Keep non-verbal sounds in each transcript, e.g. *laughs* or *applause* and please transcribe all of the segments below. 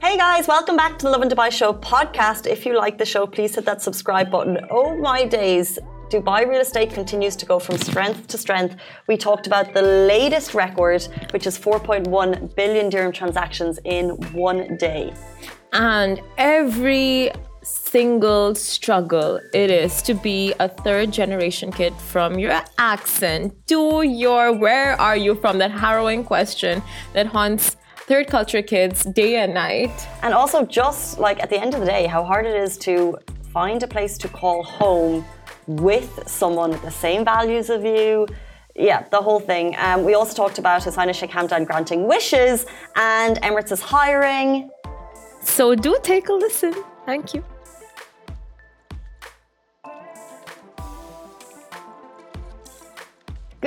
Hey guys, welcome back to the Lovin Dubai Show podcast. If you like the show, please hit that subscribe button. Oh my days. Dubai real estate continues to go from strength to strength. We talked about the latest record, which is 4.1 billion dirham transactions in one day. And every single struggle it is to be a third generation kid from your accent to your where are you from that harrowing question that haunts third culture kids day and night. And also, just like at the end of the day, how hard it is to find a place to call home with someone with the same values of you. Yeah, the whole thing. Um, we also talked about His Highness Sheikh Hamdan granting wishes and Emirates is hiring. So do take a listen. Thank you.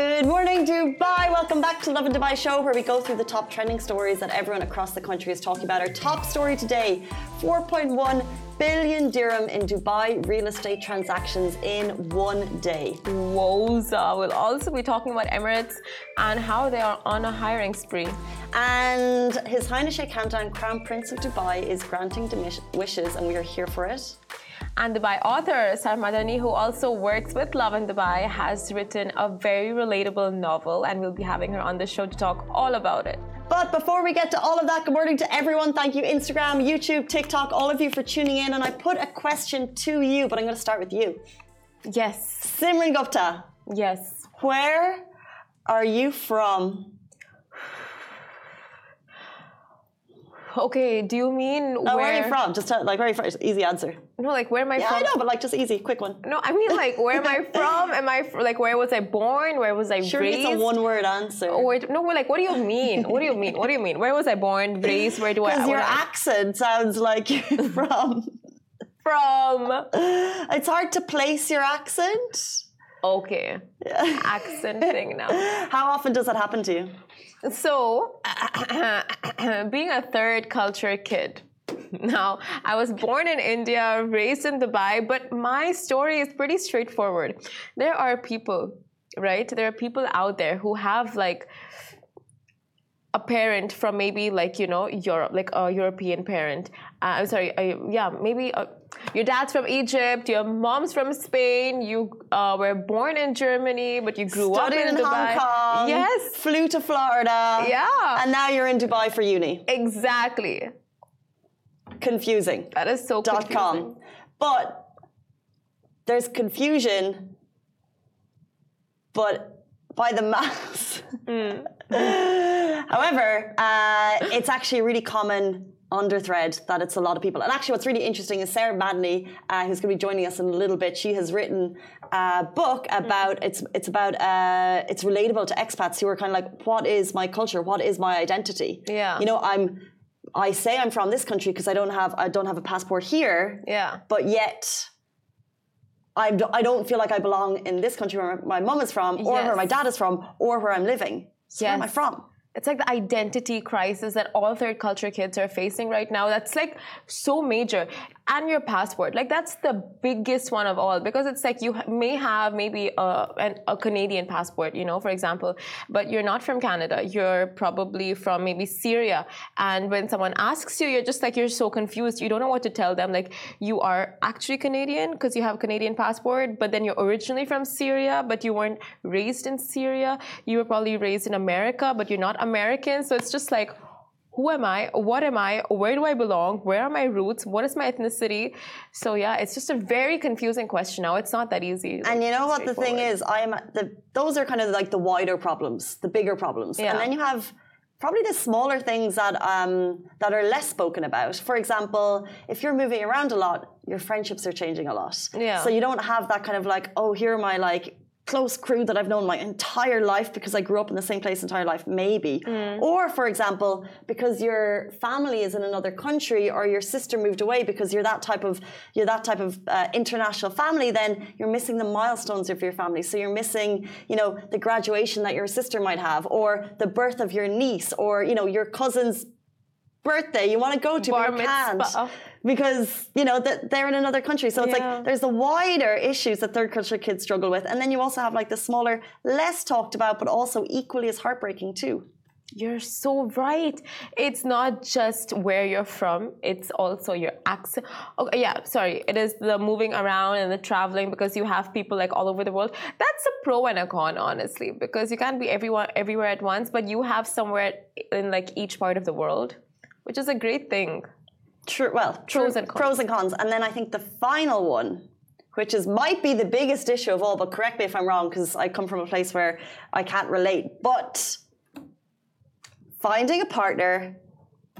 Good morning, Dubai. Welcome back to Lovin Dubai Show, where we go through the top trending stories that everyone across the country is talking about. Our top story today 4.1 billion dirham in Dubai real estate transactions in one day. Woza. We'll also be talking about Emirates and how they are on a hiring spree. And His Highness Sheikh Hamdan, Crown Prince of Dubai, is granting wishes, and we are here for it. And Dubai author Sarah Madani, who also works with Lovin Dubai, has written a very relatable novel, and we'll be having her on the show to talk all about it. But before we get to all of that, good morning to everyone. Thank you, Instagram, YouTube, TikTok, all of you for tuning in. And I put a question to you, but I'm going to start with you. Yes. Simran Gupta. Yes. Where are you from? Okay, do you mean oh, where... where... are you from? Just tell, like very first, easy answer. No, like where am I yeah, from? I know, but like just easy, quick one. No, I mean like where am I *laughs* from? Am I like where was I born? Where was I sure raised? Sure, it's a one-word answer. Oh, or, no, like what do you mean? What do you mean? What do you mean? Where was I born? Raised? Where do I? Because your accent sounds like you're *laughs* from. from. It's hard to place your accent. Okay. Yeah. Accent thing now. *laughs* How often does that happen to you? So, *clears throat* being a third culture kid, *laughs* now, I was born in India, raised in Dubai, but my story is pretty straightforward. There are people, right? There are people out there who have like a parent from maybe like you know Europe, like a European parent. Uh, I'm sorry, uh, yeah, maybe uh, your dad's from Egypt, your mom's from Spain. You uh, were born in Germany, but you grew Studied up in, in Dubai. Hong Kong. Yes, flew to Florida. Yeah, and now you're in Dubai for uni. Exactly. Confusing. That is so dot confusing. com. But there's confusion, but by the mass. Mm. *laughs* However, uh, it's actually really common underthread that it's a lot of people. And actually, what's really interesting is Sarah Madani, uh, who's going to be joining us in a little bit. She has written a book about mm. it's it's about uh, it's relatable to expats who are kind of like, what is my culture? What is my identity? Yeah, you know, I'm. I say I'm from this country because I don't have I don't have a passport here. Yeah, but yet. I don't feel like I belong in this country where my mom is from, or yes. where my dad is from, or where I'm living. So yes. where am I from? It's like the identity crisis that all third culture kids are facing right now. That's like so major and your passport. Like that's the biggest one of all because it's like you may have maybe a, an, a canadian passport you know for example but you're not from canada. You're probably from maybe syria. And when someone asks you you're just like you're so confused. You don't know what to tell them. Like you are actually canadian because you have a canadian passport but then you're originally from syria but you weren't raised in syria. You were probably raised in america but you're not American. So it's just like, who am I? What am I? Where do I belong? Where are my roots? What is my ethnicity? So yeah, it's just a very confusing question now. It's not that easy. And you know what the thing is? I am the those are kind of like the wider problems, the bigger problems. Yeah. And then you have probably the smaller things that um, that are less spoken about. For example, if you're moving around a lot, your friendships are changing a lot. Yeah. So you don't have that kind of like, oh, here are my like close crew that I've known my entire life because I grew up in the same place entire life, maybe. Mm. Or, for example, because your family is in another country or your sister moved away because you're that type of you're that type of uh, international family, then you're missing the milestones of your family. So you're missing, you know, the graduation that your sister might have, or the birth of your niece, or you know, your cousin's birthday you want to go to, Bar but you can't because you know that they're in another country. So it's yeah. like there's the wider issues that third culture kids struggle with, and then you also have like the smaller, less talked about, but also equally as heartbreaking too. You're so right. It's not just where you're from, it's also your accent. Okay, oh, yeah, sorry. It is the moving around and the traveling because you have people like all over the world. That's a pro and a con, honestly, because you can't be everyone everywhere at once, but you have somewhere in like each part of the world, which is a great thing. True. Well, pros and cons. Pros and cons. And then I think the final one which is might be the biggest issue of all, but correct me if I'm wrong, because I come from a place where I can't relate. But finding a partner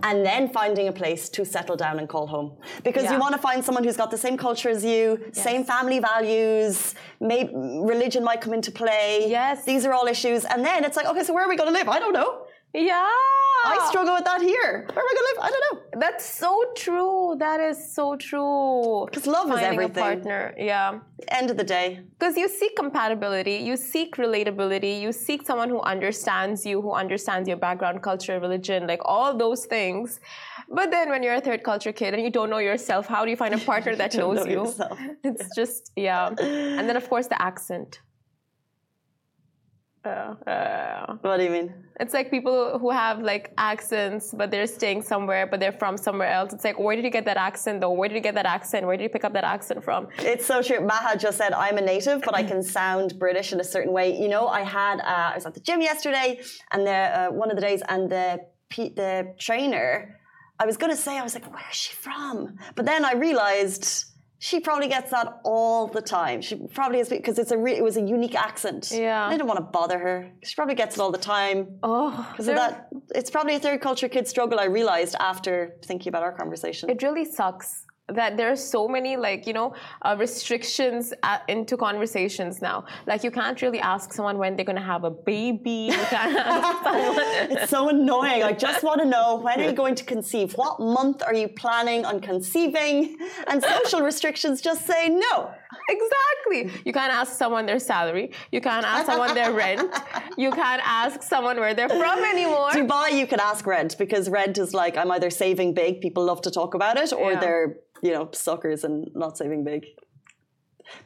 and then finding a place to settle down and call home because yeah. you want to find someone who's got the same culture as you yes. same family values maybe religion might come into play yes these are all issues and then it's like okay so where are we going to live i don't know yeah. I struggle with that here. Where am I going to live? I don't know. That's so true. That is so true. Because love Finding is everything. a partner. Yeah. End of the day. Because you seek compatibility, you seek relatability, you seek someone who understands you, who understands your background, culture, religion, like all those things. But then when you're a third culture kid and you don't know yourself, how do you find a partner that *laughs* knows know you? Yourself. It's just, yeah. And then, of course, the accent. Uh, uh, what do you mean? It's like people who have like accents, but they're staying somewhere, but they're from somewhere else. It's like, where did you get that accent though? Where did you get that accent? Where did you pick up that accent from? It's so true. Maha just said, I'm a native, but I can *clears throat* sound British in a certain way. You know, I had, uh, I was at the gym yesterday and the, uh, one of the days and the, the trainer, I was going to say, I was like, where's she from? But then I realized, she probably gets that all the time. She probably is because it's a re- it was a unique accent. Yeah, I don't want to bother her. She probably gets it all the time. Oh, because that. It's probably a third culture kid struggle. I realized after thinking about our conversation. It really sucks that there are so many like you know uh, restrictions at, into conversations now. Like you can't really ask someone when they're going to have a baby. *laughs* *laughs* It's so annoying. I just want to know when are you going to conceive? What month are you planning on conceiving? And social restrictions just say no. Exactly. You can't ask someone their salary. You can't ask someone their rent. You can't ask someone where they're from anymore. Dubai you can ask rent because rent is like i'm either saving big people love to talk about it or yeah. they're you know, suckers and not saving big.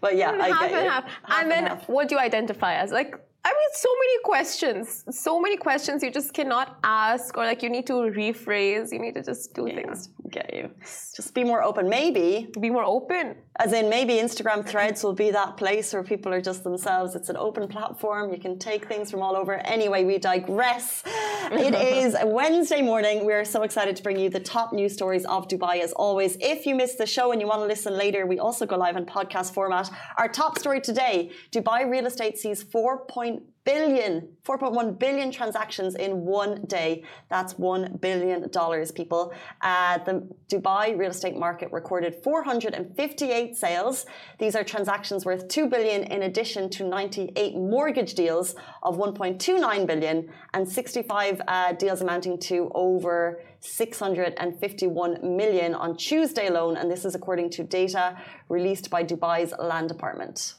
But yeah, half I get half. And, then what do you identify as? Like I mean, so many questions, so many questions you just cannot ask, or like you need to rephrase. You need to just do yeah, things. Get you. Just be more open. Maybe be more open. As in, maybe Instagram Threads will be that place where people are just themselves. It's an open platform. You can take things from all over. Anyway, we digress. it *laughs* is Wednesday morning. We're so excited to bring you the top news stories of Dubai. As always, if you missed the show and you want to listen later, we also go live in podcast format. Our top story today: Dubai real estate sees four point billion, 4.1 billion transactions in one day. That's $1 billion, people. Uh, the Dubai real estate market recorded 458 sales. These are transactions worth 2 billion in addition to 98 mortgage deals of 1.29 billion and 65 uh, deals amounting to over 651 million on Tuesday alone. And this is according to data released by Dubai's land department.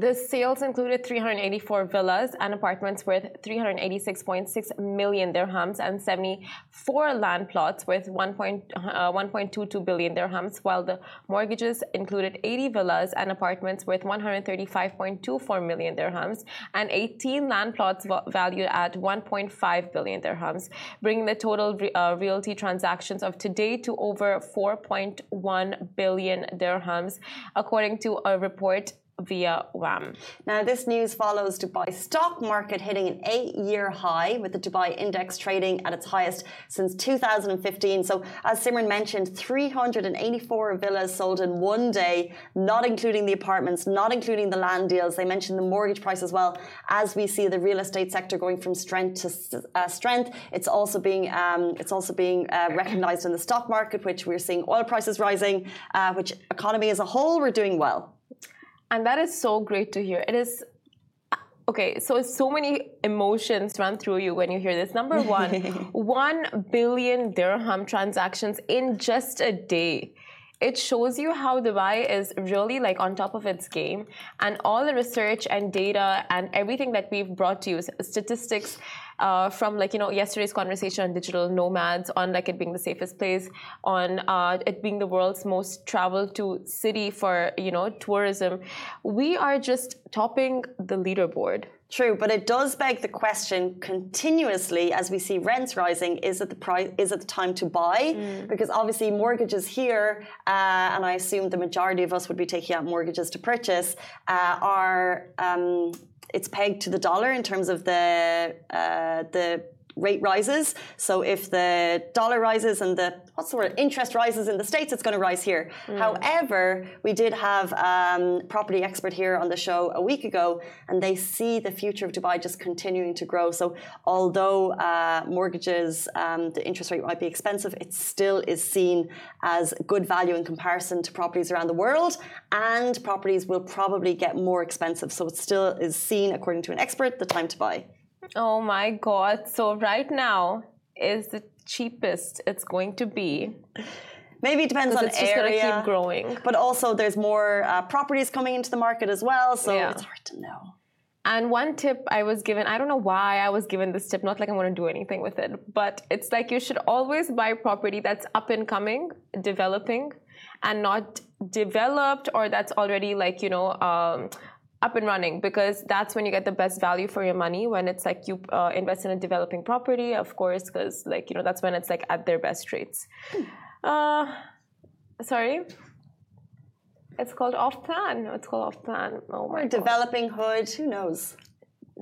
The sales included 384 villas and apartments worth 386.6 million dirhams and 74 land plots worth 1.22 uh, billion dirhams, while the mortgages included 80 villas and apartments worth 135.24 million dirhams and 18 land plots valued at 1.5 billion dirhams, bringing the total re uh, realty transactions of today to over 4.1 billion dirhams, according to a report via WAM. Now, this news follows Dubai stock market hitting an eight-year high, with the Dubai index trading at its highest since 2015. So, as Simran mentioned, 384 villas sold in one day, not including the apartments, not including the land deals. They mentioned the mortgage price as well. As we see the real estate sector going from strength to uh, strength, it's also being um, it's also being uh, recognised in the stock market, which we're seeing oil prices rising, uh, which economy as a whole we're doing well. And that is so great to hear. It is okay so so many emotions run through you when you hear this. Number one *laughs* 1 billion dirham transactions in just a day. It shows you how dubai is really like on top of its game. And all the research and data and everything that we've brought to you statistics uh, from like you know yesterday's conversation on digital nomads, on like it being the safest place, on uh, it being the world's most traveled to city for you know tourism, we are just topping the leaderboard. True, but it does beg the question continuously as we see rents rising: is it the price? Is it the time to buy? Mm. Because obviously mortgages here, uh, and I assume the majority of us would be taking out mortgages to purchase, uh, are um, it's pegged to the dollar in terms of the uh, the rate rises. So if the dollar rises and the what's the word interest rises in the states, it's going to rise here. Mm. However, we did have um, property expert here on the show a week ago, and they see the future of Dubai just continuing to grow. So although uh, mortgages, um, the interest rate might be expensive, it still is seen as good value in comparison to properties around the world, and properties will probably get more expensive. So it still is seen, according to an expert, the time to buy. Oh my God. So, right now is the cheapest it's going to be. Maybe it depends on it's area. It's just going to keep growing. But also, there's more uh, properties coming into the market as well. So, yeah. it's hard to know. And one tip I was given, I don't know why I was given this tip, not like I'm going to do anything with it, but it's like you should always buy property that's up and coming, developing, and not developed or that's already like, you know, um, up and running because that's when you get the best value for your money when it's like you uh, invest in a developing property of course because like you know that's when it's like at their best rates uh, sorry it's called off plan it's called off plan oh my or developing hood who knows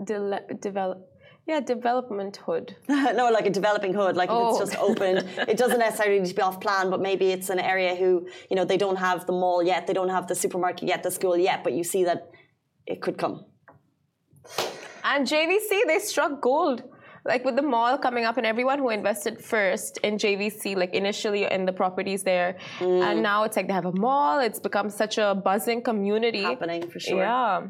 De- develop yeah, development hood. *laughs* no, like a developing hood, like oh. if it's just oh. opened. *laughs* it doesn't necessarily need to be off plan, but maybe it's an area who, you know, they don't have the mall yet, they don't have the supermarket yet, the school yet, but you see that it could come. And JVC, they struck gold. Like with the mall coming up and everyone who invested first in JVC, like initially in the properties there. Mm. And now it's like they have a mall. It's become such a buzzing community. Happening for sure. Yeah.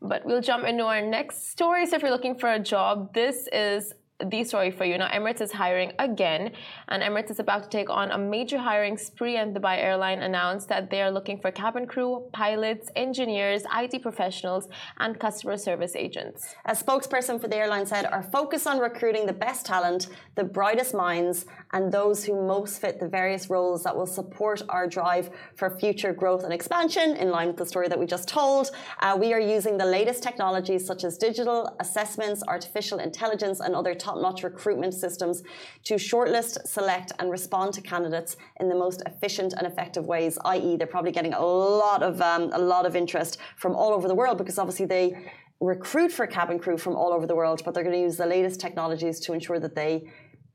But we'll jump into our next story. So if you're looking for a job, this is the story for you. Now, Emirates is hiring again, and Emirates is about to take on a major hiring spree. And Dubai Airline announced that they are looking for cabin crew, pilots, engineers, IT professionals, and customer service agents. A spokesperson for the airline said, Our focus on recruiting the best talent, the brightest minds, and those who most fit the various roles that will support our drive for future growth and expansion, in line with the story that we just told. Uh, we are using the latest technologies such as digital assessments, artificial intelligence, and other top notch recruitment systems to shortlist, select, and respond to candidates in the most efficient and effective ways, i.e., they're probably getting a lot of, um, a lot of interest from all over the world because obviously they recruit for cabin crew from all over the world, but they're going to use the latest technologies to ensure that they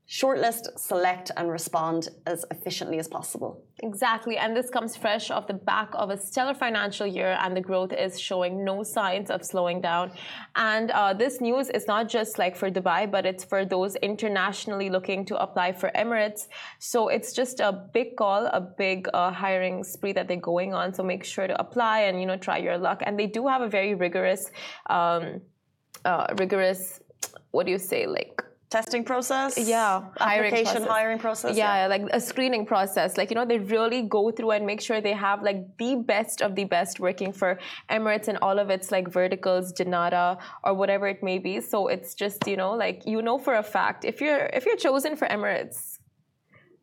shortlist, select, and respond as efficiently as possible. Exactly, and this comes fresh off the back of a stellar financial year, and the growth is showing no signs of slowing down. And uh, this news is not just like for Dubai, but it's for those internationally looking to apply for Emirates. So it's just a big call, a big uh, hiring spree that they're going on. So make sure to apply and you know try your luck. And they do have a very rigorous, um, uh, rigorous. What do you say, like? Testing process? Yeah. Application process. hiring process? Yeah, yeah, like a screening process. Like you know they really go through and make sure they have like the best of the best working for emirates and all of its like verticals dnata or whatever it may be. So it's just you know like you know for a fact if you're if you're chosen for emirates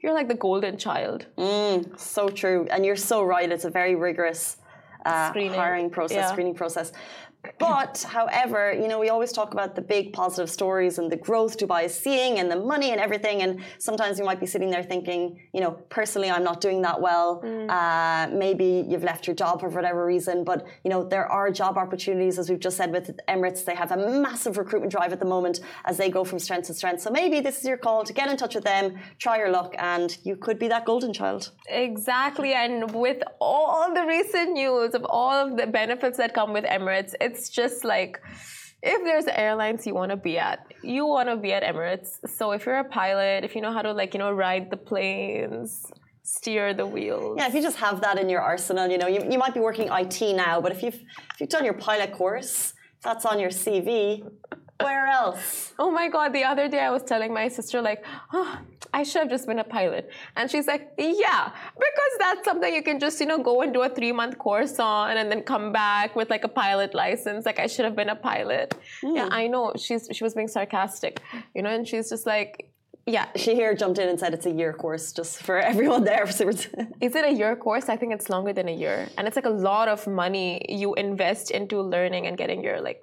you're like the golden child. Mm, so true. And you're so right. It's a very rigorous uh, hiring process, yeah. screening process. But, however, you know, we always talk about the big positive stories and the growth Dubai is seeing and the money and everything. And sometimes you might be sitting there thinking, you know, personally, I'm not doing that well. Mm. Uh, maybe you've left your job for whatever reason. But, you know, there are job opportunities, as we've just said with Emirates. They have a massive recruitment drive at the moment as they go from strength to strength. So maybe this is your call to get in touch with them, try your luck, and you could be that golden child. Exactly. And with all the recent news of all of the benefits that come with Emirates, it's just like if there's airlines you want to be at, you want to be at Emirates. So if you're a pilot, if you know how to like you know ride the planes, steer the wheels. Yeah, if you just have that in your arsenal, you know, you, you might be working IT now, but if you've if you've done your pilot course, that's on your CV. Where else? Oh my god, the other day I was telling my sister, like, oh, I should have just been a pilot. And she's like, yeah, because that's something you can just, you know, go and do a three month course on and then come back with like a pilot license. Like, I should have been a pilot. Mm. Yeah, I know. She's She was being sarcastic, you know, and she's just like, yeah. She here jumped in and said it's a year course just for everyone there. *laughs* Is it a year course? I think it's longer than a year. And it's like a lot of money you invest into learning and getting your like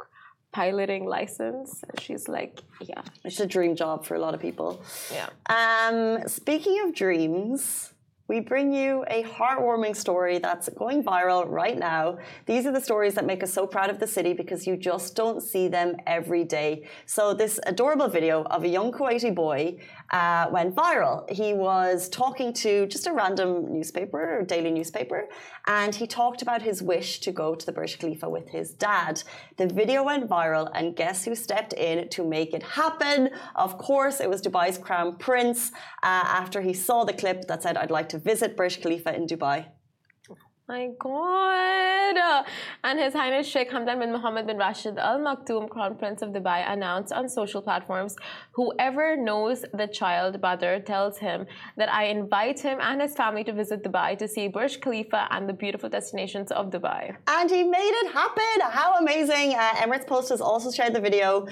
piloting license. She's like, yeah. It's a dream job for a lot of people. Yeah. Um, speaking of dreams, we bring you a heartwarming story that's going viral right now. These are the stories that make us so proud of the city because you just don't see them every day. So, this adorable video of a young Kuwaiti boy uh, went viral. He was talking to just a random newspaper daily newspaper, and he talked about his wish to go to the Burj Khalifa with his dad. The video went viral, and guess who stepped in to make it happen? Of course, it was Dubai's crown prince. Uh, after he saw the clip that said, "I'd like to visit Burj Khalifa in Dubai." My God. And His Highness Sheikh Hamdan bin Mohammed bin Rashid Al Maktoum, Crown Prince of Dubai, announced on social platforms whoever knows the child Badr tells him that I invite him and his family to visit Dubai to see Burj Khalifa and the beautiful destinations of Dubai. And he made it happen. How amazing. Uh, Emirates Post has also shared the video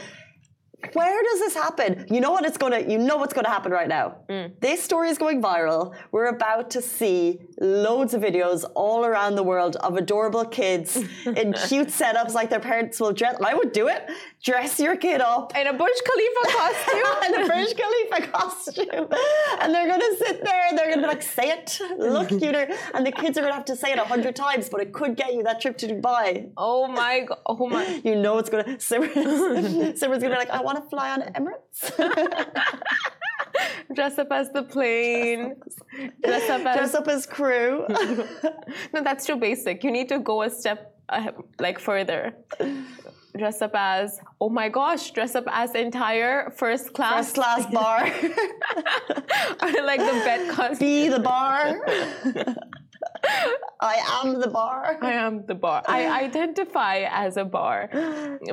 where does this happen? You know what it's gonna. You know what's gonna happen right now. Mm. This story is going viral. We're about to see loads of videos all around the world of adorable kids *laughs* in cute setups like their parents will dress. I would do it. Dress your kid up in a Burj Khalifa costume. *laughs* in a Burj Khalifa costume, and they're gonna sit there. and They're gonna be like, "Say it, look *laughs* cuter," and the kids are gonna have to say it a hundred times, but it could get you that trip to Dubai. Oh my god! Oh my! You know it's gonna. Simran's gonna be like, "I want to fly on Emirates. *laughs* Dress up as the plane. Dress up as *laughs* dress up as crew. *laughs* no, that's too basic. You need to go a step uh, like further. Dress up as oh my gosh, dress up as entire first class first class bar. or like the bed costume. Be the bar. I am the bar. I am the bar. I *laughs* identify as a bar.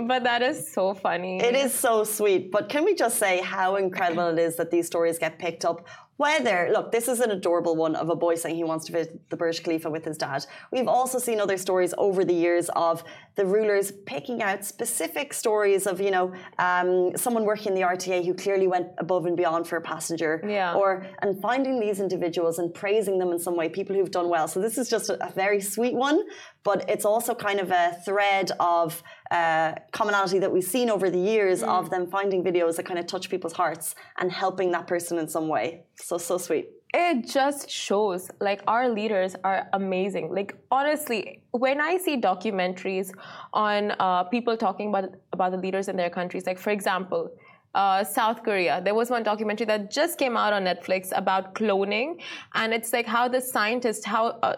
But that is so funny. It is so sweet. But can we just say how incredible it is that these stories get picked up whether, look, this is an adorable one of a boy saying he wants to visit the Burj Khalifa with his dad. We've also seen other stories over the years of the rulers picking out specific stories of, you know, um, someone working in the RTA who clearly went above and beyond for a passenger. Yeah. Or, and finding these individuals and praising them in some way, people who've done well. So this is just a, a very sweet one, but it's also kind of a thread of uh, commonality that we've seen over the years mm. of them finding videos that kind of touch people's hearts and helping that person in some way. So, so sweet. It just shows like our leaders are amazing. Like honestly, when I see documentaries on uh, people talking about about the leaders in their countries, like for example, uh, South Korea. There was one documentary that just came out on Netflix about cloning, and it's like how the scientists, how uh,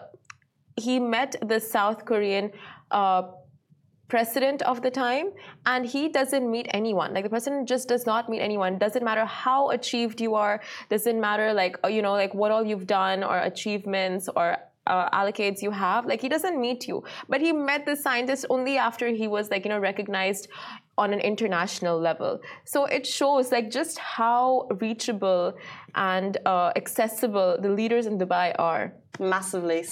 he met the South Korean uh, president of the time and he doesn't meet anyone. Like the president just does not meet anyone. Doesn't matter how achieved you are. Doesn't matter like uh, you know like what all you've done or achievements or uh, allocates you have. Like he doesn't meet you. But he met the scientist only after he was like you know recognized on an international level. So it shows like just how reachable and uh, accessible the leaders in dubai are. Massively